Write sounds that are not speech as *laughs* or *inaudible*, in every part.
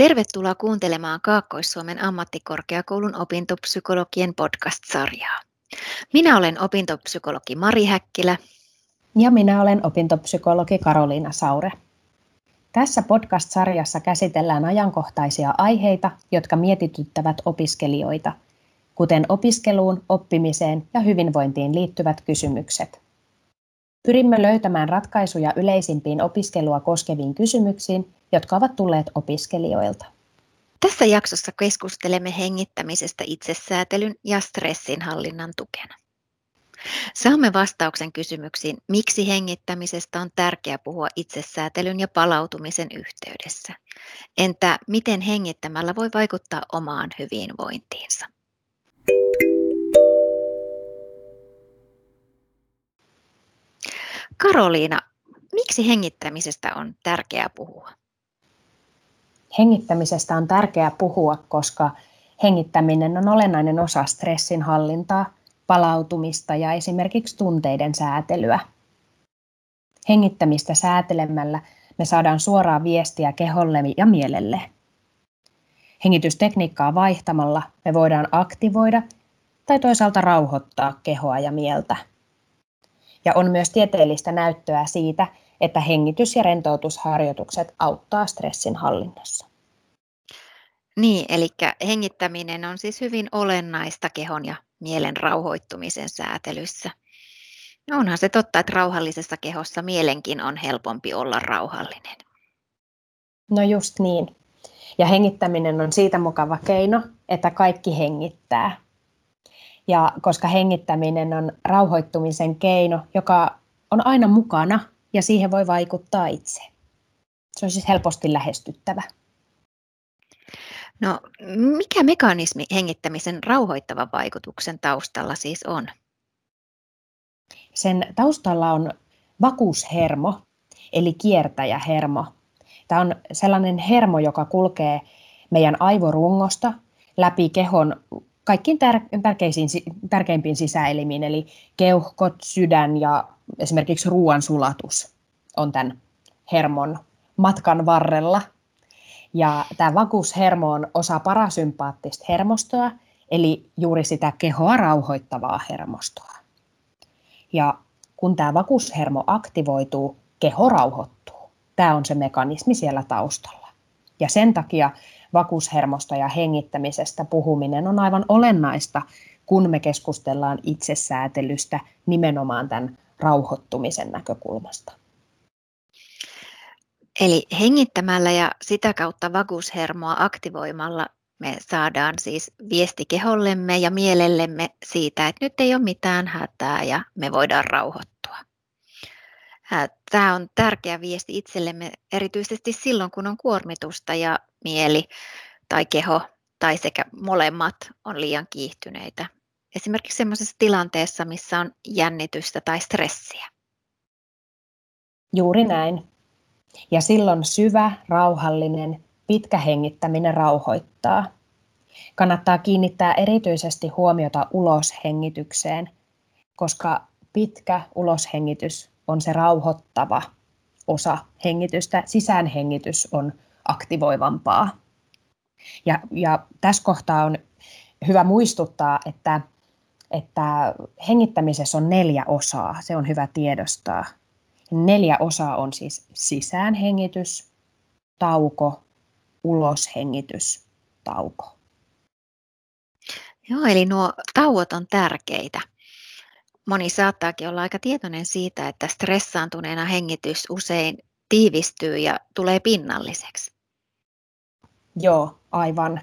Tervetuloa kuuntelemaan Kaakkois-Suomen ammattikorkeakoulun opintopsykologien podcast-sarjaa. Minä olen opintopsykologi Mari Häkkilä. Ja minä olen opintopsykologi Karoliina Saure. Tässä podcast-sarjassa käsitellään ajankohtaisia aiheita, jotka mietityttävät opiskelijoita, kuten opiskeluun, oppimiseen ja hyvinvointiin liittyvät kysymykset. Pyrimme löytämään ratkaisuja yleisimpiin opiskelua koskeviin kysymyksiin, jotka ovat tulleet opiskelijoilta. Tässä jaksossa keskustelemme hengittämisestä itsesäätelyn ja stressinhallinnan tukena. Saamme vastauksen kysymyksiin, miksi hengittämisestä on tärkeää puhua itsesäätelyn ja palautumisen yhteydessä. Entä miten hengittämällä voi vaikuttaa omaan hyvinvointiinsa? Karoliina, miksi hengittämisestä on tärkeää puhua? Hengittämisestä on tärkeää puhua, koska hengittäminen on olennainen osa stressin hallintaa, palautumista ja esimerkiksi tunteiden säätelyä. Hengittämistä säätelemällä me saadaan suoraa viestiä keholle ja mielelle. Hengitystekniikkaa vaihtamalla me voidaan aktivoida tai toisaalta rauhoittaa kehoa ja mieltä. Ja on myös tieteellistä näyttöä siitä, että hengitys- ja rentoutusharjoitukset auttaa stressin hallinnassa. Niin, eli hengittäminen on siis hyvin olennaista kehon ja mielen rauhoittumisen säätelyssä. No onhan se totta, että rauhallisessa kehossa mielenkin on helpompi olla rauhallinen. No just niin. Ja hengittäminen on siitä mukava keino, että kaikki hengittää. Ja koska hengittäminen on rauhoittumisen keino, joka on aina mukana ja siihen voi vaikuttaa itse. Se on siis helposti lähestyttävä. No, mikä mekanismi hengittämisen rauhoittavan vaikutuksen taustalla siis on? Sen taustalla on vakuushermo, eli kiertäjähermo. Tämä on sellainen hermo, joka kulkee meidän aivorungosta läpi kehon kaikkiin tär- tärkeisiin, tärkeimpiin sisäelimiin, eli keuhkot, sydän ja esimerkiksi ruoansulatus on tämän hermon matkan varrella. Ja tämä vakuushermo on osa parasympaattista hermostoa, eli juuri sitä kehoa rauhoittavaa hermostoa. Ja kun tämä vakuushermo aktivoituu, keho rauhoittuu. Tämä on se mekanismi siellä taustalla. Ja sen takia vakuushermosta ja hengittämisestä puhuminen on aivan olennaista, kun me keskustellaan itsesäätelystä nimenomaan tämän rauhoittumisen näkökulmasta. Eli hengittämällä ja sitä kautta vakuushermoa aktivoimalla me saadaan siis viesti kehollemme ja mielellemme siitä, että nyt ei ole mitään hätää ja me voidaan rauhoittua. Tämä on tärkeä viesti itsellemme erityisesti silloin, kun on kuormitusta ja mieli tai keho tai sekä molemmat on liian kiihtyneitä. Esimerkiksi sellaisessa tilanteessa, missä on jännitystä tai stressiä. Juuri näin. Ja silloin syvä, rauhallinen, pitkä hengittäminen rauhoittaa. Kannattaa kiinnittää erityisesti huomiota uloshengitykseen, koska pitkä uloshengitys on se rauhoittava osa hengitystä. Sisäänhengitys on aktivoivampaa. Ja, ja tässä kohtaa on hyvä muistuttaa, että, että hengittämisessä on neljä osaa. Se on hyvä tiedostaa. Neljä osaa on siis sisäänhengitys, tauko, uloshengitys, tauko. Joo, eli nuo tauot on tärkeitä. Moni saattaakin olla aika tietoinen siitä, että stressaantuneena hengitys usein tiivistyy ja tulee pinnalliseksi. Joo, aivan.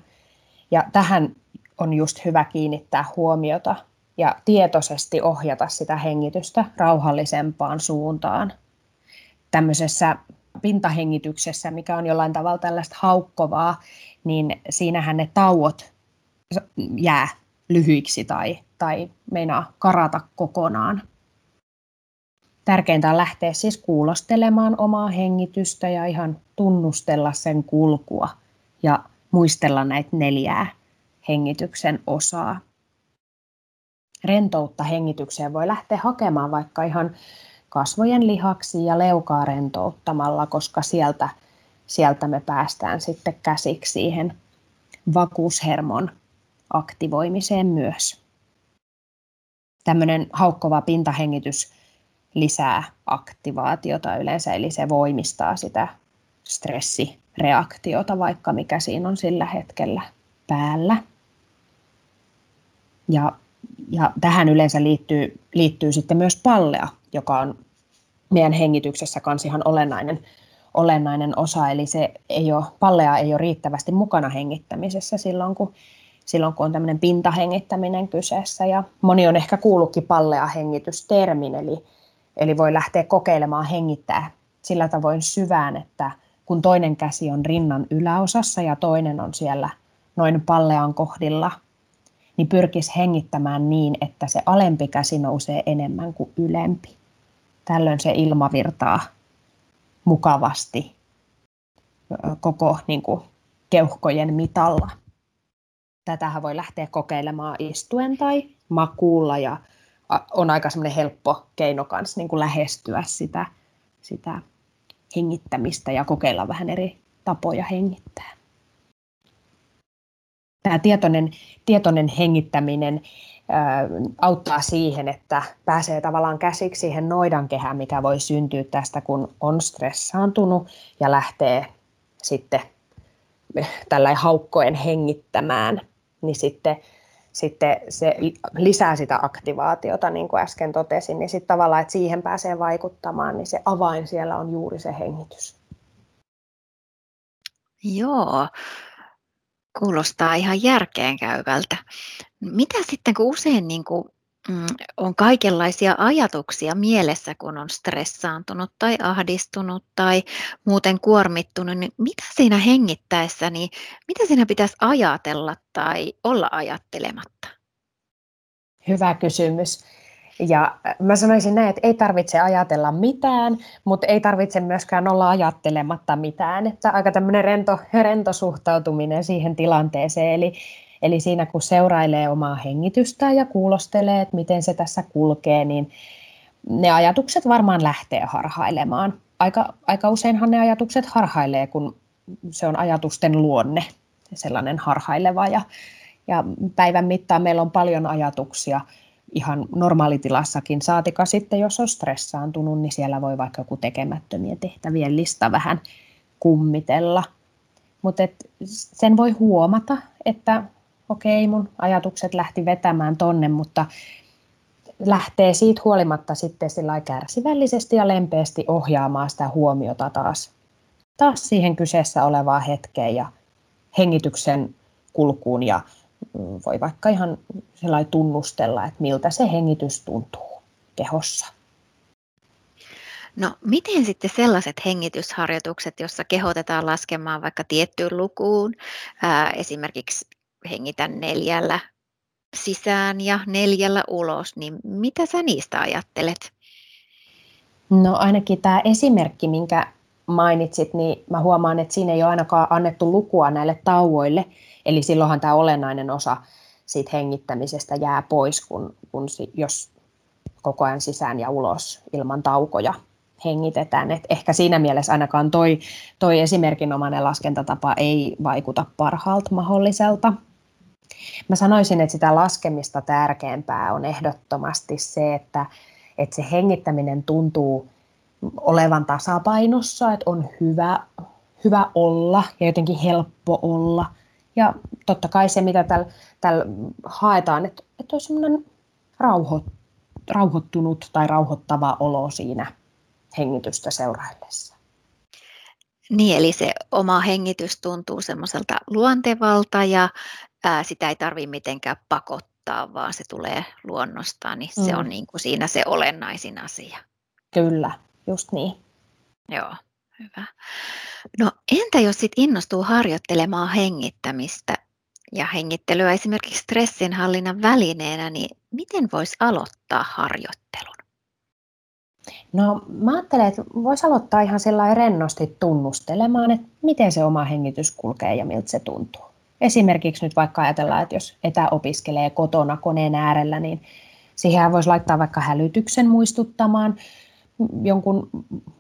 Ja tähän on just hyvä kiinnittää huomiota ja tietoisesti ohjata sitä hengitystä rauhallisempaan suuntaan. Tämmöisessä pintahengityksessä, mikä on jollain tavalla tällaista haukkovaa, niin siinähän ne tauot jää lyhyiksi tai, tai meinaa karata kokonaan. Tärkeintä on lähteä siis kuulostelemaan omaa hengitystä ja ihan tunnustella sen kulkua ja muistella näitä neljää hengityksen osaa. Rentoutta hengitykseen voi lähteä hakemaan vaikka ihan kasvojen lihaksi ja leukaa rentouttamalla, koska sieltä sieltä me päästään sitten käsiksi siihen vakuushermon aktivoimiseen myös. Tämmöinen haukkova pintahengitys lisää aktivaatiota yleensä, eli se voimistaa sitä stressireaktiota, vaikka mikä siinä on sillä hetkellä päällä. Ja, ja tähän yleensä liittyy, liittyy sitten myös pallea, joka on meidän hengityksessä kans ihan olennainen, olennainen osa, eli se ei ole, pallea ei ole riittävästi mukana hengittämisessä silloin, kun, silloin, kun on tämmöinen pintahengittäminen kyseessä. Ja moni on ehkä kuullutkin pallea hengitystermin, eli, eli voi lähteä kokeilemaan hengittää sillä tavoin syvään, että kun toinen käsi on rinnan yläosassa ja toinen on siellä noin pallean kohdilla, niin pyrkisi hengittämään niin, että se alempi käsi nousee enemmän kuin ylempi. Tällöin se ilma virtaa mukavasti koko niin kuin, keuhkojen mitalla. Tätähän voi lähteä kokeilemaan istuen tai makuulla ja on aika semmoinen helppo keino kanssa niin kuin lähestyä sitä, sitä hengittämistä ja kokeilla vähän eri tapoja hengittää. Tämä tietoinen, tietoinen hengittäminen auttaa siihen, että pääsee tavallaan käsiksi siihen noidankehään, mikä voi syntyä tästä, kun on stressaantunut ja lähtee sitten tällä haukkoen hengittämään, niin sitten, sitten se lisää sitä aktivaatiota, niin kuin äsken totesin, niin sitten tavallaan, että siihen pääsee vaikuttamaan, niin se avain siellä on juuri se hengitys. Joo, kuulostaa ihan järkeenkäyvältä. Mitä sitten, kun usein niin kuin, mm, on kaikenlaisia ajatuksia mielessä, kun on stressaantunut tai ahdistunut tai muuten kuormittunut, niin mitä siinä hengittäessä, niin mitä siinä pitäisi ajatella tai olla ajattelematta? Hyvä kysymys. Ja mä sanoisin näin, että ei tarvitse ajatella mitään, mutta ei tarvitse myöskään olla ajattelematta mitään. Että aika tämmöinen rento, rento suhtautuminen siihen tilanteeseen. Eli, eli siinä kun seurailee omaa hengitystä ja kuulostelee, että miten se tässä kulkee, niin ne ajatukset varmaan lähtee harhailemaan. Aika, aika useinhan ne ajatukset harhailee, kun se on ajatusten luonne, sellainen harhaileva. Ja, ja päivän mittaan meillä on paljon ajatuksia – ihan normaalitilassakin, saatika sitten, jos on stressaantunut, niin siellä voi vaikka joku tekemättömien tehtävien lista vähän kummitella. Mutta sen voi huomata, että okei, mun ajatukset lähti vetämään tonne, mutta lähtee siitä huolimatta sitten sillä kärsivällisesti ja lempeästi ohjaamaan sitä huomiota taas, taas siihen kyseessä olevaan hetkeen ja hengityksen kulkuun ja voi vaikka ihan tunnustella, että miltä se hengitys tuntuu kehossa. No miten sitten sellaiset hengitysharjoitukset, jossa kehotetaan laskemaan vaikka tiettyyn lukuun, ää, esimerkiksi hengitä neljällä sisään ja neljällä ulos, niin mitä sä niistä ajattelet? No ainakin tämä esimerkki, minkä mainitsit, niin mä huomaan, että siinä ei ole ainakaan annettu lukua näille tauoille, Eli silloinhan tämä olennainen osa siitä hengittämisestä jää pois, kun, kun jos koko ajan sisään ja ulos ilman taukoja hengitetään. Et ehkä siinä mielessä ainakaan toi, toi esimerkinomainen laskentatapa ei vaikuta parhaalta mahdolliselta. Mä sanoisin, että sitä laskemista tärkeämpää on ehdottomasti se, että, että se hengittäminen tuntuu olevan tasapainossa, että on hyvä, hyvä olla ja jotenkin helppo olla – ja totta kai se, mitä tällä täl haetaan, että, että on semmoinen rauho, rauhoittunut tai rauhoittava olo siinä hengitystä seuraillessa. Niin, eli se oma hengitys tuntuu semmoiselta luontevalta ja ää, sitä ei tarvitse mitenkään pakottaa, vaan se tulee luonnostaan, niin mm. se on niin kuin siinä se olennaisin asia. Kyllä, just niin. Joo, hyvä. No entä jos sit innostuu harjoittelemaan hengittämistä ja hengittelyä esimerkiksi stressinhallinnan välineenä, niin miten voisi aloittaa harjoittelun? No mä ajattelen, että voisi aloittaa ihan sellainen rennosti tunnustelemaan, että miten se oma hengitys kulkee ja miltä se tuntuu. Esimerkiksi nyt vaikka ajatellaan, että jos etäopiskelee kotona koneen äärellä, niin siihen voisi laittaa vaikka hälytyksen muistuttamaan jonkun,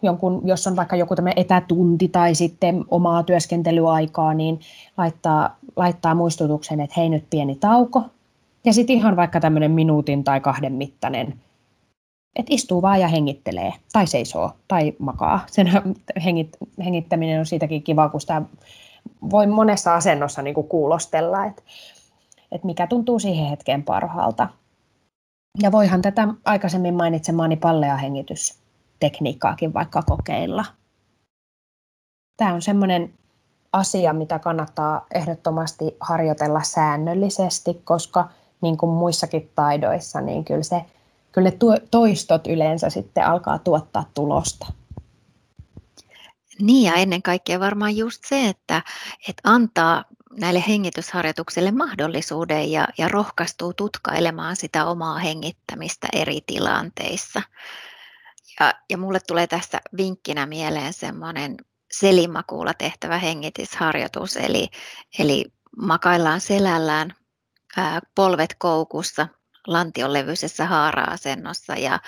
jonkun, jos on vaikka joku etätunti tai sitten omaa työskentelyaikaa, niin laittaa, laittaa muistutuksen, että hei nyt pieni tauko. Ja sitten ihan vaikka tämmöinen minuutin tai kahden mittainen, että istuu vaan ja hengittelee, tai seisoo, tai makaa. Sen *laughs* hengit, hengittäminen on siitäkin kiva, kun sitä voi monessa asennossa niin kuin kuulostella, että, että mikä tuntuu siihen hetkeen parhaalta. Ja voihan tätä aikaisemmin mainitsemaani pallea hengitystekniikkaakin vaikka kokeilla. Tämä on semmoinen asia, mitä kannattaa ehdottomasti harjoitella säännöllisesti, koska niin kuin muissakin taidoissa, niin kyllä, se, kyllä toistot yleensä sitten alkaa tuottaa tulosta. Niin ja ennen kaikkea varmaan just se, että, että antaa näille hengitysharjoituksille mahdollisuuden ja, ja rohkaistuu tutkailemaan sitä omaa hengittämistä eri tilanteissa. Ja, ja mulle tulee tässä vinkkinä mieleen semmoinen selimakuulla tehtävä hengitysharjoitus, eli, eli makaillaan selällään, ää, polvet koukussa, lantion levyisessä haara-asennossa ja,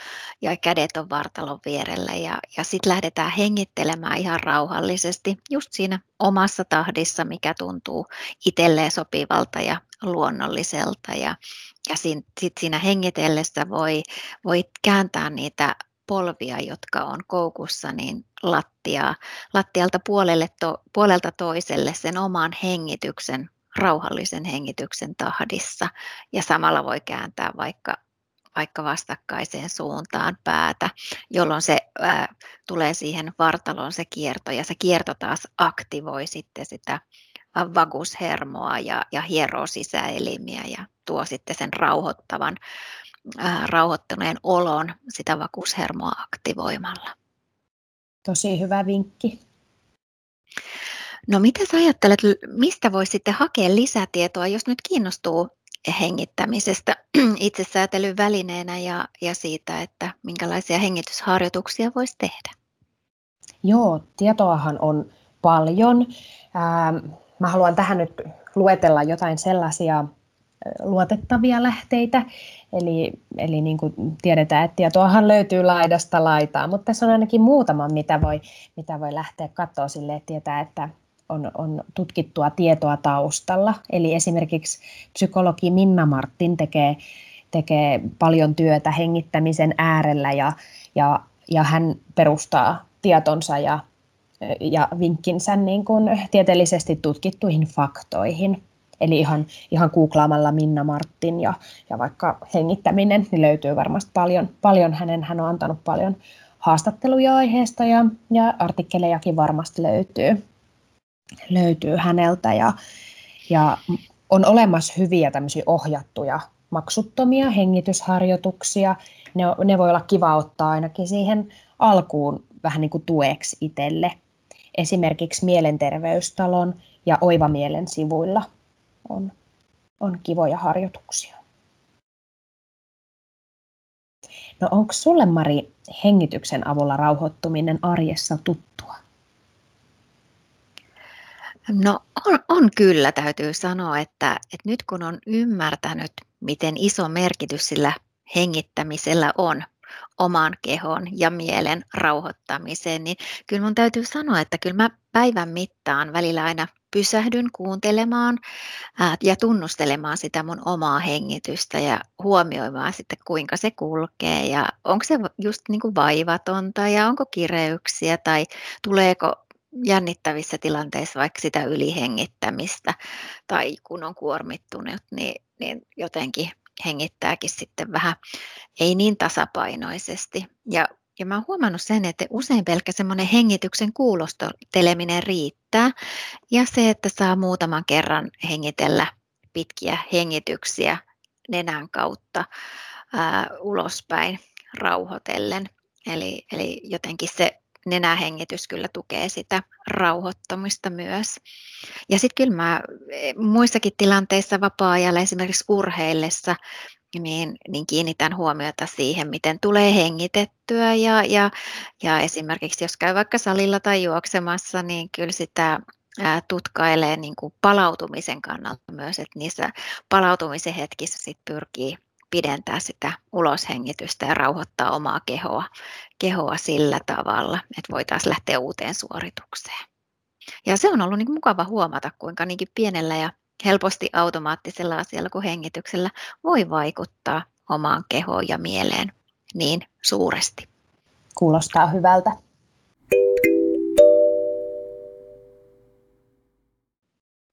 ja kädet on vartalon vierellä ja, ja sitten lähdetään hengittelemään ihan rauhallisesti just siinä omassa tahdissa, mikä tuntuu itselleen sopivalta ja luonnolliselta ja, ja sitten siinä hengitellessä voi, voi kääntää niitä polvia, jotka on koukussa, niin lattiaa, lattialta puolelle to, puolelta toiselle sen oman hengityksen rauhallisen hengityksen tahdissa. Ja samalla voi kääntää vaikka, vaikka vastakkaiseen suuntaan päätä, jolloin se ää, tulee siihen vartaloon se kierto ja se kierto taas aktivoi sitten sitä vagushermoa ja, ja hieroo sisäelimiä ja tuo sitten sen rauhoittavan, rauhoittuneen olon sitä vagushermoa aktivoimalla. Tosi hyvä vinkki. No mitä sä ajattelet, mistä voisi sitten hakea lisätietoa, jos nyt kiinnostuu hengittämisestä *clears throat* itsesäätelyn välineenä ja, ja siitä, että minkälaisia hengitysharjoituksia voisi tehdä? Joo, tietoahan on paljon. Ähm, mä haluan tähän nyt luetella jotain sellaisia luotettavia lähteitä. Eli, eli niin kuin tiedetään, että tietoahan löytyy laidasta laitaa, mutta tässä on ainakin muutama, mitä voi, mitä voi lähteä katsoa sille, että tietää, että on, on tutkittua tietoa taustalla. Eli esimerkiksi psykologi Minna Martin tekee, tekee paljon työtä hengittämisen äärellä ja, ja, ja hän perustaa tietonsa ja, ja vinkkinsä niin kuin tieteellisesti tutkittuihin faktoihin. Eli ihan, ihan googlaamalla Minna Martin ja, ja vaikka hengittäminen, niin löytyy varmasti paljon, paljon hänen, hän on antanut paljon haastatteluja aiheesta ja, ja artikkelejakin varmasti löytyy löytyy häneltä ja, ja on olemassa hyviä tämmöisiä ohjattuja maksuttomia hengitysharjoituksia. Ne, ne voi olla kiva ottaa ainakin siihen alkuun vähän niin kuin tueksi itselle. Esimerkiksi Mielenterveystalon ja Oiva Mielen sivuilla on, on kivoja harjoituksia. No onko sulle Mari hengityksen avulla rauhoittuminen arjessa tuttua? No on, on kyllä, täytyy sanoa, että, että nyt kun on ymmärtänyt, miten iso merkitys sillä hengittämisellä on oman kehon ja mielen rauhoittamiseen, niin kyllä mun täytyy sanoa, että kyllä mä päivän mittaan välillä aina pysähdyn kuuntelemaan ja tunnustelemaan sitä mun omaa hengitystä ja huomioimaan sitten, kuinka se kulkee ja onko se just niin kuin vaivatonta ja onko kireyksiä tai tuleeko jännittävissä tilanteissa vaikka sitä ylihengittämistä tai kun on kuormittunut, niin, niin jotenkin hengittääkin sitten vähän ei niin tasapainoisesti. Ja, ja mä oon huomannut sen, että usein pelkkä semmoinen hengityksen kuulosteleminen riittää ja se, että saa muutaman kerran hengitellä pitkiä hengityksiä nenän kautta ää, ulospäin rauhoitellen. Eli, eli jotenkin se nenähengitys kyllä tukee sitä rauhoittamista myös. Ja sitten kyllä mä e, muissakin tilanteissa vapaa-ajalla, esimerkiksi urheillessa, niin, niin kiinnitän huomiota siihen, miten tulee hengitettyä ja, ja, ja esimerkiksi jos käy vaikka salilla tai juoksemassa, niin kyllä sitä tutkailee niin kuin palautumisen kannalta myös, että niissä palautumisen hetkissä sit pyrkii pidentää sitä uloshengitystä ja rauhoittaa omaa kehoa, kehoa sillä tavalla, että voitaisiin lähteä uuteen suoritukseen. Ja se on ollut niin mukava huomata, kuinka niinkin pienellä ja helposti automaattisella asialla kuin hengityksellä voi vaikuttaa omaan kehoon ja mieleen niin suuresti. Kuulostaa hyvältä.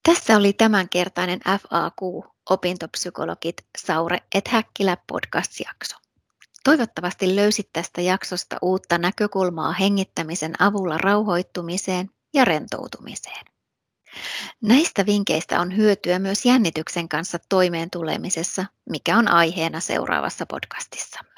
Tässä oli tämänkertainen FAQ Opintopsykologit Saure et Häkkilä podcast-jakso. Toivottavasti löysit tästä jaksosta uutta näkökulmaa hengittämisen avulla rauhoittumiseen ja rentoutumiseen. Näistä vinkkeistä on hyötyä myös jännityksen kanssa toimeen tulemisessa, mikä on aiheena seuraavassa podcastissamme.